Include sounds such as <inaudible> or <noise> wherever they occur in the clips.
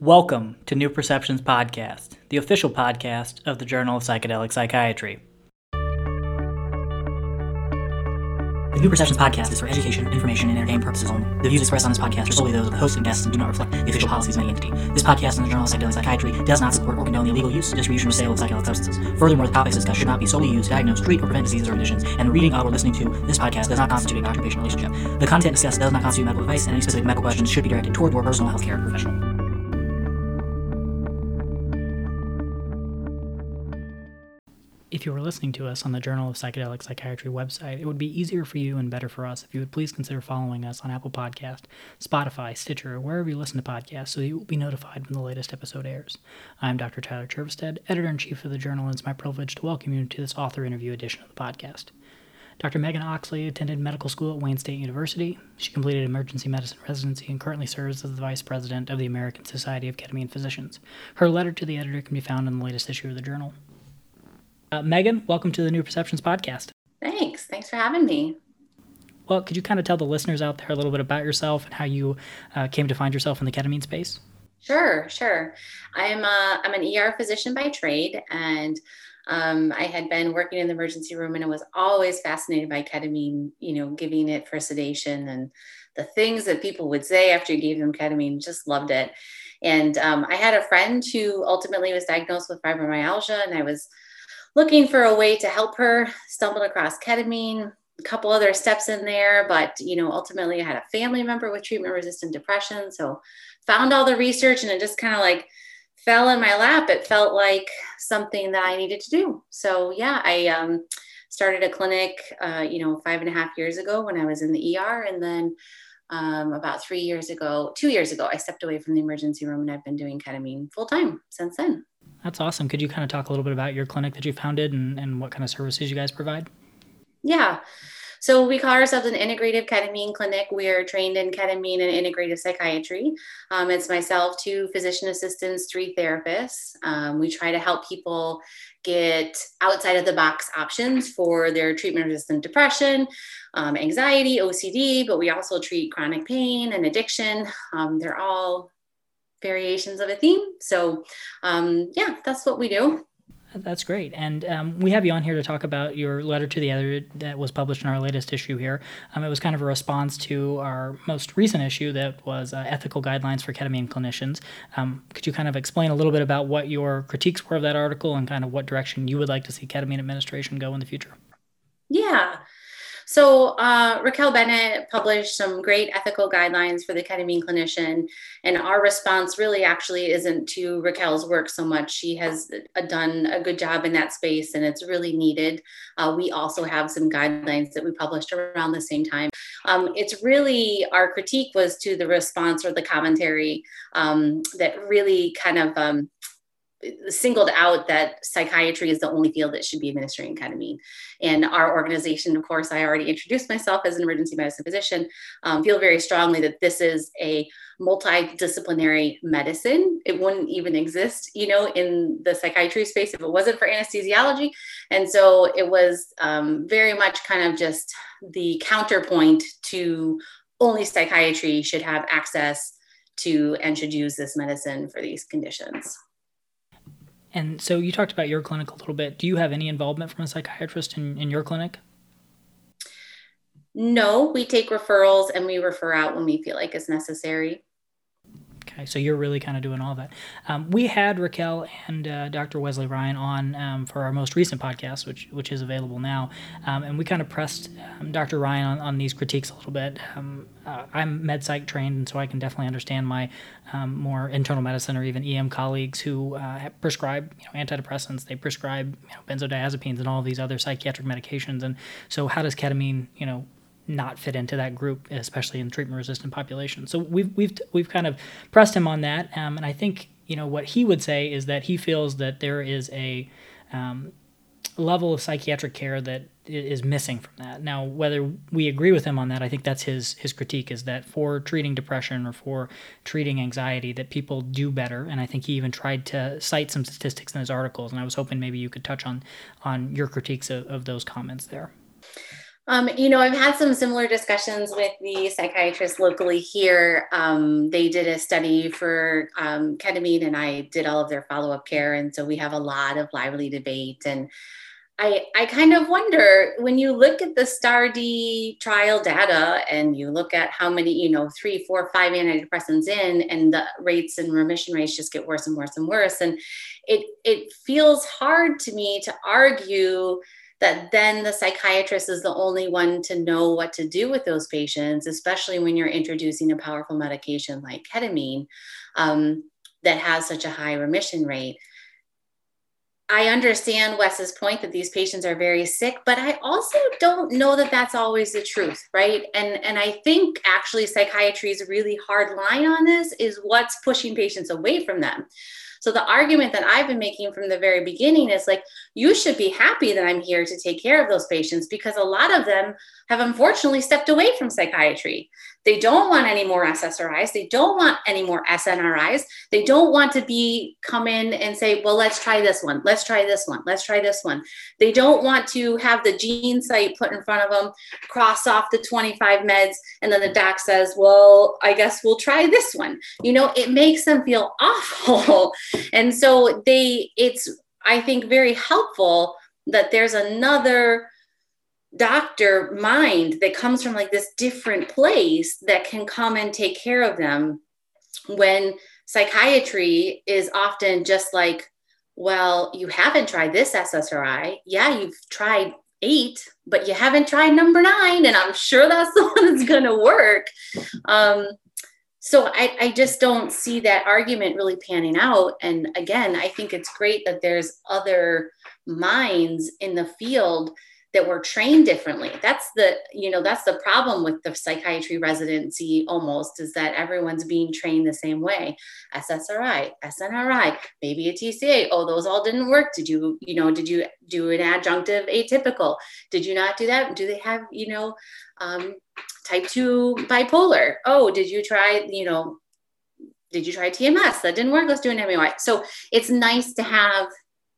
Welcome to New Perceptions Podcast, the official podcast of the Journal of Psychedelic Psychiatry. The New Perceptions Podcast is for education, information, and entertainment purposes only. The views expressed on this podcast are solely those of the host and guests and do not reflect the official policies of any entity. This podcast and the Journal of Psychedelic Psychiatry does not support or condone the illegal use, distribution, or sale of psychedelic substances. Furthermore, the topics discussed should not be solely used to diagnose, treat, or prevent diseases or conditions, and the reading of or listening to this podcast does not constitute a doctor-patient relationship. The content discussed does not constitute medical advice, and any specific medical questions should be directed toward your personal healthcare professional. If you were listening to us on the Journal of Psychedelic Psychiatry website, it would be easier for you and better for us if you would please consider following us on Apple Podcast, Spotify, Stitcher, or wherever you listen to podcasts so you will be notified when the latest episode airs. I'm Dr. Tyler Chervestead, editor-in-chief of the journal, and it's my privilege to welcome you to this author interview edition of the podcast. Dr. Megan Oxley attended medical school at Wayne State University. She completed emergency medicine residency and currently serves as the vice president of the American Society of Ketamine Physicians. Her letter to the editor can be found in the latest issue of the journal. Uh, Megan, welcome to the New Perceptions podcast. Thanks. Thanks for having me. Well, could you kind of tell the listeners out there a little bit about yourself and how you uh, came to find yourself in the ketamine space? Sure, sure. I'm a, I'm an ER physician by trade, and um, I had been working in the emergency room, and I was always fascinated by ketamine. You know, giving it for sedation and the things that people would say after you gave them ketamine. Just loved it. And um, I had a friend who ultimately was diagnosed with fibromyalgia, and I was looking for a way to help her, stumbled across ketamine, a couple other steps in there, but you know, ultimately I had a family member with treatment resistant depression. So found all the research and it just kind of like fell in my lap. It felt like something that I needed to do. So yeah, I um, started a clinic, uh, you know, five and a half years ago when I was in the ER. And then um, about three years ago, two years ago, I stepped away from the emergency room and I've been doing ketamine full time since then. That's awesome. Could you kind of talk a little bit about your clinic that you founded and, and what kind of services you guys provide? Yeah. So we call ourselves an integrative ketamine clinic. We're trained in ketamine and integrative psychiatry. Um, it's myself, two physician assistants, three therapists. Um, we try to help people get outside of the box options for their treatment resistant depression, um, anxiety, OCD, but we also treat chronic pain and addiction. Um, they're all variations of a theme. So, um, yeah, that's what we do. That's great. And um, we have you on here to talk about your letter to the editor that was published in our latest issue here. Um, it was kind of a response to our most recent issue that was uh, ethical guidelines for ketamine clinicians. Um, could you kind of explain a little bit about what your critiques were of that article and kind of what direction you would like to see ketamine administration go in the future? Yeah. So uh, Raquel Bennett published some great ethical guidelines for the ketamine clinician, and our response really actually isn't to Raquel's work so much. She has uh, done a good job in that space, and it's really needed. Uh, we also have some guidelines that we published around the same time. Um, it's really our critique was to the response or the commentary um, that really kind of um, singled out that psychiatry is the only field that should be administering ketamine. And our organization, of course, I already introduced myself as an emergency medicine physician, um, feel very strongly that this is a multidisciplinary medicine. It wouldn't even exist, you know, in the psychiatry space if it wasn't for anesthesiology. And so it was um, very much kind of just the counterpoint to only psychiatry should have access to and should use this medicine for these conditions. And so you talked about your clinic a little bit. Do you have any involvement from a psychiatrist in, in your clinic? No, we take referrals and we refer out when we feel like it's necessary. Okay, so you're really kind of doing all that. Um, we had Raquel and uh, Dr. Wesley Ryan on um, for our most recent podcast, which which is available now, um, and we kind of pressed um, Dr. Ryan on, on these critiques a little bit. Um, uh, I'm med psych trained, and so I can definitely understand my um, more internal medicine or even EM colleagues who uh, prescribe you know, antidepressants. They prescribe you know, benzodiazepines and all these other psychiatric medications. And so, how does ketamine, you know, not fit into that group, especially in treatment resistant population. So we've we've we've kind of pressed him on that, um, and I think you know what he would say is that he feels that there is a um, level of psychiatric care that is missing from that. Now, whether we agree with him on that, I think that's his his critique is that for treating depression or for treating anxiety, that people do better. And I think he even tried to cite some statistics in his articles. And I was hoping maybe you could touch on on your critiques of, of those comments there. Um, you know, I've had some similar discussions with the psychiatrists locally here. Um, they did a study for um, ketamine, and I did all of their follow up care. And so we have a lot of lively debate. And I, I kind of wonder when you look at the STAR*D trial data and you look at how many, you know, three, four, five antidepressants in, and the rates and remission rates just get worse and worse and worse. And it it feels hard to me to argue that then the psychiatrist is the only one to know what to do with those patients, especially when you're introducing a powerful medication like ketamine um, that has such a high remission rate. I understand Wes's point that these patients are very sick, but I also don't know that that's always the truth, right? And and I think actually psychiatry's really hard line on this is what's pushing patients away from them. So the argument that I've been making from the very beginning is like, you should be happy that I'm here to take care of those patients because a lot of them have unfortunately stepped away from psychiatry. They don't want any more SSRIs. They don't want any more SNRIs. They don't want to be come in and say, well, let's try this one. Let's try this one. Let's try this one. They don't want to have the GeneSight put in front of them, cross off the 25 meds, and then the doc says, well, I guess we'll try this one. You know, it makes them feel <laughs> awful. And so they, it's, I think, very helpful that there's another doctor mind that comes from like this different place that can come and take care of them when psychiatry is often just like well you haven't tried this ssri yeah you've tried eight but you haven't tried number nine and i'm sure that's the <laughs> one that's going to work. Um, so I, I just don't see that argument really panning out. And again i think it's great that there's other minds in the field that we're trained differently. That's the you know that's the problem with the psychiatry residency almost is that everyone's being trained the same way. Ssri snri maybe a tca oh those all didn't work. Did you you know did you do an adjunctive atypical? Did you not do that? Do they have you know um, type 2 bipolar. Oh did you try you know did you try tms that didn't work. Let's do an MAOI so it's nice to have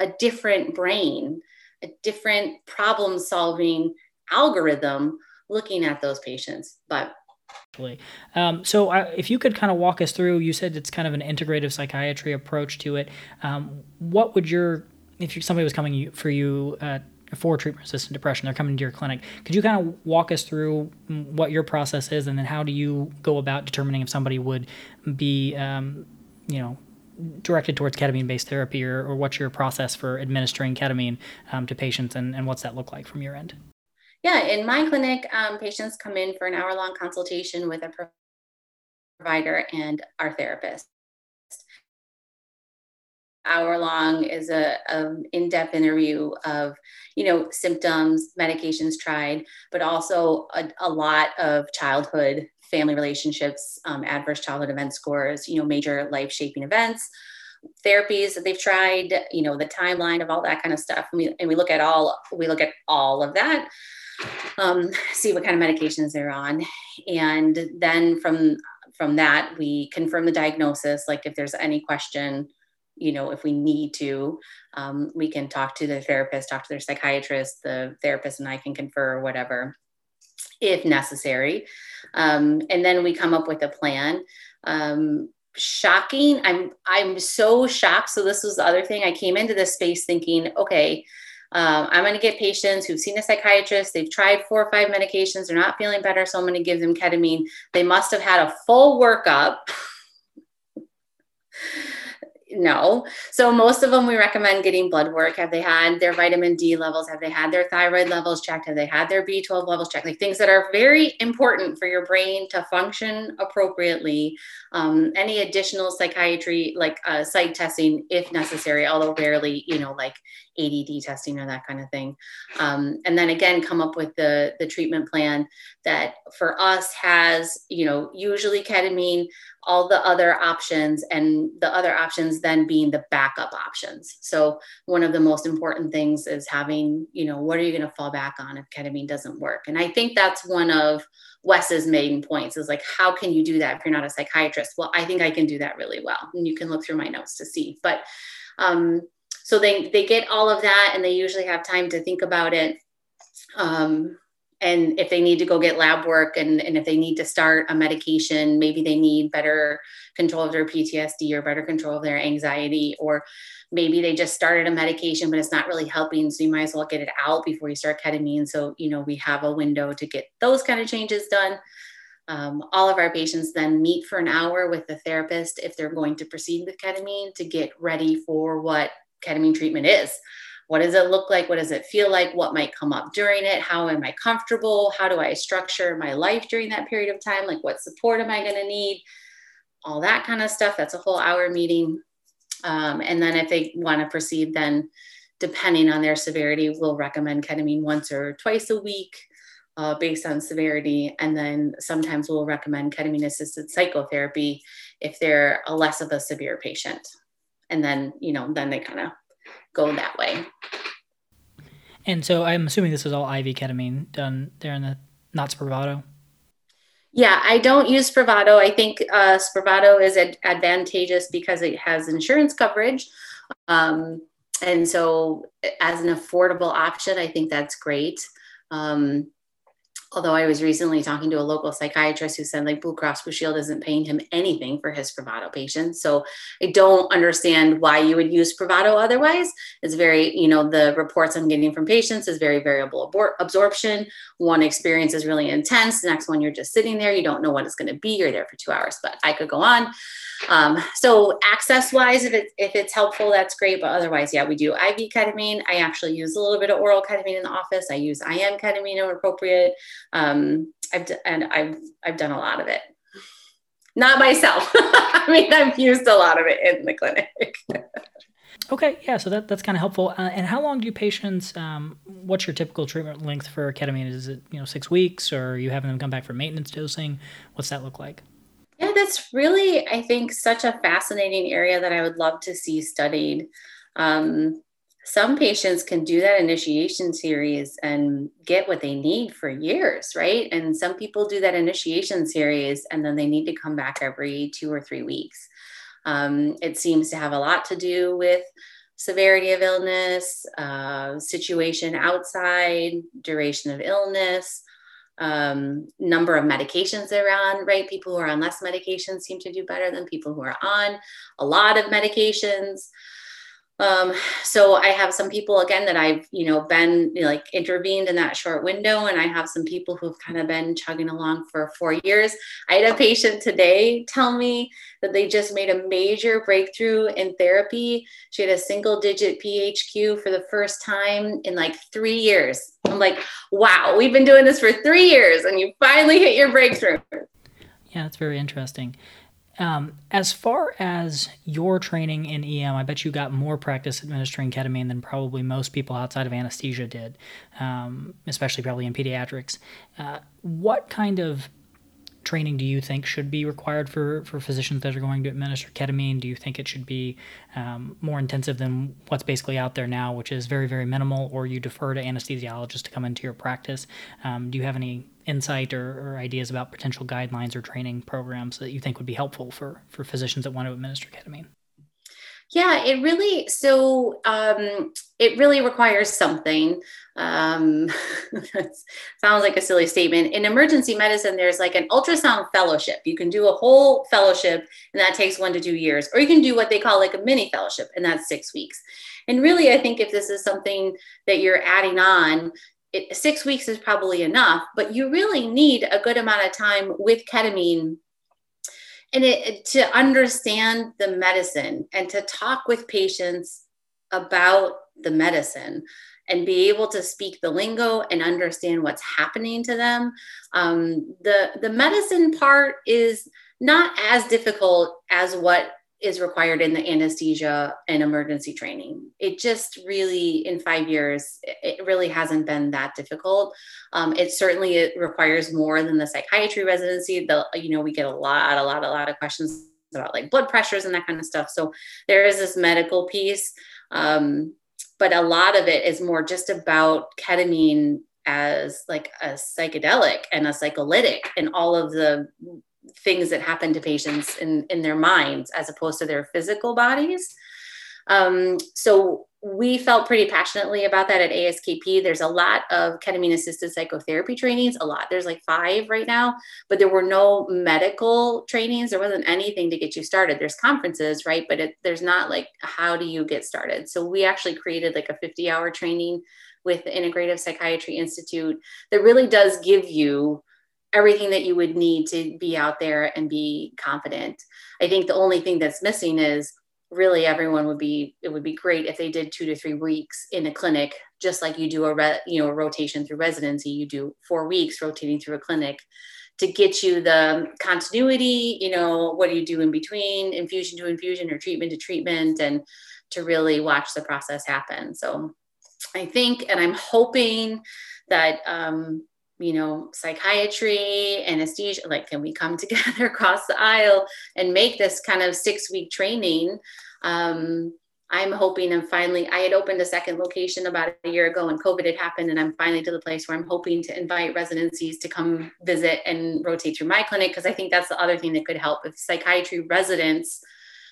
a different brain a different problem solving algorithm looking at those patients. But um, so, uh, if you could kind of walk us through, you said it's kind of an integrative psychiatry approach to it. Um, what would your, if somebody was coming for you uh, for treatment resistant depression, they're coming to your clinic, could you kind of walk us through what your process is and then how do you go about determining if somebody would be, um, you know, directed towards ketamine based therapy or, or what's your process for administering ketamine um, to patients and, and what's that look like from your end? Yeah, in my clinic, um, patients come in for an hour long consultation with a provider and our therapist. Hour long is a, a in-depth interview of, you know, symptoms, medications tried, but also a, a lot of childhood family relationships, um, adverse childhood event scores, you know, major life shaping events, therapies that they've tried, you know, the timeline of all that kind of stuff. And we, and we look at all, we look at all of that, um, see what kind of medications they're on. And then from, from that, we confirm the diagnosis. Like if there's any question, you know, if we need to, um, we can talk to the therapist, talk to their psychiatrist, the therapist and I can confer whatever if necessary. Um, and then we come up with a plan. Um, shocking. I'm I'm so shocked. So this was the other thing. I came into this space thinking, okay, um, I'm going to get patients who've seen a psychiatrist. They've tried four or five medications. They're not feeling better, so I'm going to give them ketamine. They must have had a full workup. <laughs> no. So most of them we recommend getting blood work. Have they had their vitamin D levels? Have they had their thyroid levels checked? Have they had their B12 levels checked? Like things that are very important for your brain to function appropriately. Um, any additional psychiatry, like uh, site testing, if necessary, although rarely, you know, like ADD testing or that kind of thing. Um, and then again, come up with the, the treatment plan that for us has, you know, usually ketamine, all the other options, and the other options then being the backup options. So one of the most important things is having, you know, what are you going to fall back on if ketamine doesn't work? And I think that's one of Wes's main points is like, how can you do that if you're not a psychiatrist? Well, I think I can do that really well. And you can look through my notes to see. But um, so they they get all of that and they usually have time to think about it um, and if they need to go get lab work and, and if they need to start a medication, maybe they need better control of their PTSD or better control of their anxiety, or maybe they just started a medication, but it's not really helping. So you might as well get it out before you start ketamine. So, you know, we have a window to get those kind of changes done. Um, all of our patients then meet for an hour with the therapist if they're going to proceed with ketamine to get ready for what ketamine treatment is. What does it look like? What does it feel like? What might come up during it? How am I comfortable? How do I structure my life during that period of time? Like, what support am I going to need? All that kind of stuff. That's a whole hour meeting. Um, and then if they want to proceed, then depending on their severity, we'll recommend ketamine once or twice a week uh, based on severity. And then sometimes we'll recommend ketamine assisted psychotherapy if they're a less of a severe patient. And then, you know, then they kind of go that way. And so I'm assuming this is all IV ketamine done there in the not Spravato. Yeah, I don't use Spravato. I think uh, Spravato is ad- advantageous because it has insurance coverage. Um, and so, as an affordable option, I think that's great. Um, although I was recently talking to a local psychiatrist who said like Blue Cross Blue Shield isn't paying him anything for his Spravato patients. So I don't understand why you would use Spravato otherwise. It's very, you know, the reports I'm getting from patients is very variable abor- absorption. One experience is really intense. The next one, you're just sitting there. You don't know what it's going to be. You're there for two hours, but I could go on. Um, so access wise, if it's, if it's helpful, that's great. But otherwise, yeah, we do IV ketamine. I actually use a little bit of oral ketamine in the office. I use IM ketamine when appropriate. Um, I've d- and I've I've done a lot of it. Not myself. <laughs> I mean, I've used a lot of it in the clinic. <laughs> okay, yeah. So that that's kind of helpful. Uh, and how long do patients? Um, what's your typical treatment length for ketamine? Is it you know six weeks, or are you having them come back for maintenance dosing? What's that look like? Yeah, that's really, I think, such a fascinating area that I would love to see studied. Um, some patients can do that initiation series and get what they need for years, right? And some people do that initiation series and then they need to come back every two or three weeks. Um, it seems to have a lot to do with severity of illness, uh, situation outside, duration of illness, um, number of medications they're on, right? People who are on less medications seem to do better than people who are on a lot of medications. Um, so I have some people again that I've, you know, been like intervened in that short window. And I have some people who've kind of been chugging along for four years. I had a patient today tell me that they just made a major breakthrough in therapy. She had a single digit PHQ for the first time in like three years. I'm like, wow, we've been doing this for three years and you finally hit your breakthrough. Yeah, that's very interesting. Um, as far as your training in EM, I bet you got more practice administering ketamine than probably most people outside of anesthesia did, um, especially probably in pediatrics. Uh, what kind of training do you think should be required for, for physicians that are going to administer ketamine? Do you think it should be um, more intensive than what's basically out there now, which is very, very minimal, or you defer to anesthesiologists to come into your practice? Um, do you have any insight or, or, ideas about potential guidelines or training programs that you think would be helpful for, for physicians that want to administer ketamine? Yeah, it really so um, it really requires something. Um, <laughs> sounds like a silly statement. In emergency medicine, there's like an ultrasound fellowship. You can do a whole fellowship, and that takes one to two years, or you can do what they call like a mini fellowship, and that's six weeks. And really, I think if this is something that you're adding on, it, six weeks is probably enough, but you really need a good amount of time with ketamine and it, to understand the medicine and to talk with patients about the medicine and be able to speak the lingo and understand what's happening to them. Um, the the medicine part is not as difficult as what is required in the anesthesia and emergency training. It just really, in five years, it really hasn't been that difficult. Um, it certainly it requires more than the psychiatry residency. The you know we get a lot, a lot, a lot of questions about like blood pressures and that kind of stuff. So there is this medical piece, um, but a lot of it is more just about ketamine as like a psychedelic and a psycholytic and all of the things that happen to patients in, in their minds as opposed to their physical bodies. Um, so we felt pretty passionately about that at ASKP. There's a lot of ketamine assisted psychotherapy trainings, a lot. There's like five right now, but there were no medical trainings. There wasn't anything to get you started. There's conferences, right? But it, there's not like how do you get started. So we actually created like a 50 hour training with the Integrative Psychiatry Institute that really does give you everything that you would need to be out there and be confident. I think the only thing that's missing is really everyone would be it would be great if they did two to three weeks in a clinic just like you do a re, you know a rotation through residency you do four weeks rotating through a clinic to get you the continuity you know what do you do in between infusion to infusion or treatment to treatment and to really watch the process happen so i think and i'm hoping that um, you know, psychiatry, anesthesia, like, can we come <laughs> together across the aisle and make this kind of six week training? Um, I'm hoping and finally, I had opened a second location about a year ago and COVID had happened. And I'm finally to the place where I'm hoping to invite residencies to come visit and rotate through my clinic. Cause I think that's the other thing that could help if psychiatry residents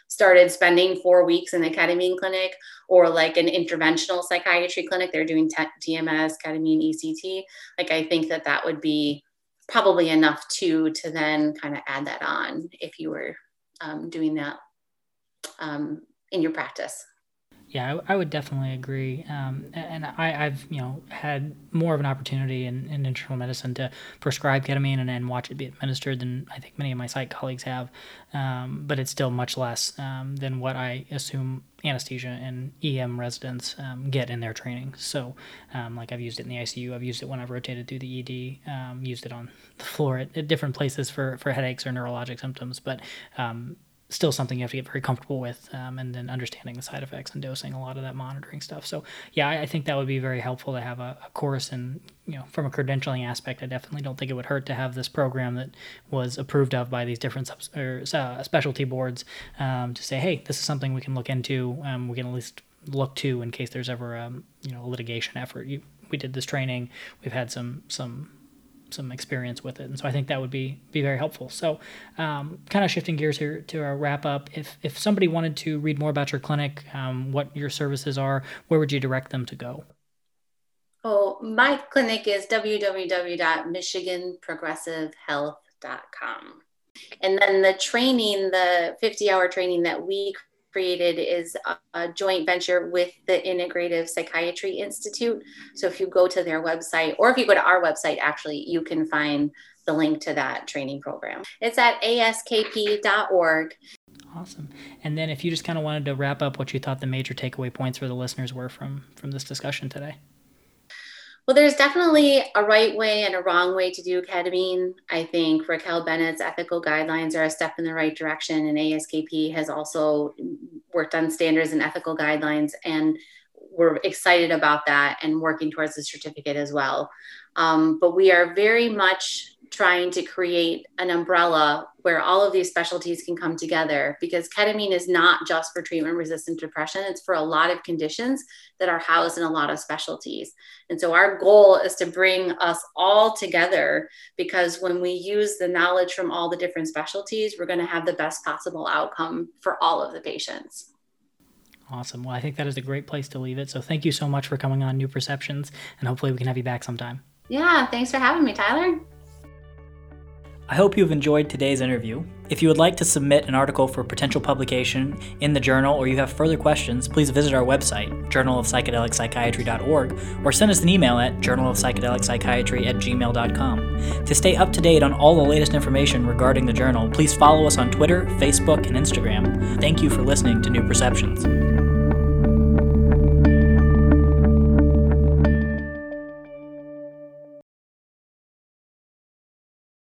started spending four weeks in a ketamine clinic or like an interventional psychiatry clinic. They're doing TMS, ketamine, ECT. Like I think that that would be probably enough too to then kind of add that on if you were um, doing that um, in your practice. Yeah, I, I would definitely agree. Um, and I, have you know had more of an opportunity in, in internal medicine to prescribe ketamine and, watch it be administered than I think many of my site colleagues have. Um, but it's still much less um, than what I assume anesthesia and EM residents um, get in their training. So, um, like I've used it in the ICU, I've used it when I've rotated through the ED, um, used it on the floor at, at, different places for, for headaches or neurologic symptoms. But still something you have to get very comfortable with um, and then understanding the side effects and dosing a lot of that monitoring stuff. So yeah i, I think that would be very helpful to have a, a, course and you know from a credentialing aspect i definitely don't think it would hurt to have this program that was approved of by these different subs- or, uh, specialty boards um, to say hey this is something we can look into um, we can at least look to in case there's ever a um, you know a litigation effort. You, we did this training. We've had some some some experience with it, and so I think that would be be very helpful. So, um, kind of shifting gears here to our wrap up. If if somebody wanted to read more about your clinic, um, what your services are, where would you direct them to go? Oh, my clinic is www.michiganprogressivehealth.com. And then the training, the 50 hour training that we created is a, a, joint venture with the Integrative Psychiatry Institute. So if you go to their website, or if you go to our website, actually, you can find the link to that training program. It's at askp.org. Awesome. And then if you just kind of wanted to wrap up what you thought the major takeaway points for the listeners were from from this discussion today. Well, there's definitely a right way and a wrong way to do ketamine. I think Raquel Bennett's ethical guidelines are a step in the right direction, and ASKP has also worked on standards and ethical guidelines, and we're excited about that and working towards the certificate as well. Um, but we are very much trying to create an umbrella where all of these specialties can come together because ketamine is not just for treatment resistant depression, it's for a lot of conditions that are housed in a lot of specialties. And so our goal is to bring us all together because when we use the knowledge from all the different specialties, we're going to have the best possible outcome for all of the patients. Awesome. Well, I think that is a great place to leave it. So thank you so much for coming on New Perceptions, and hopefully we can have you back sometime. Yeah, thanks for having me, Tyler. I hope you've enjoyed today's interview. If you would like to submit an article for potential publication in the journal or you have further questions, please visit our website, journalofpsychedelicpsychiatry.org, or send us an email at journalofpsychedelicpsychiatry at gmail.com. To stay up to date on all the latest information regarding the journal, please follow us on Twitter, Facebook, and Instagram. Thank you for listening to New Perceptions.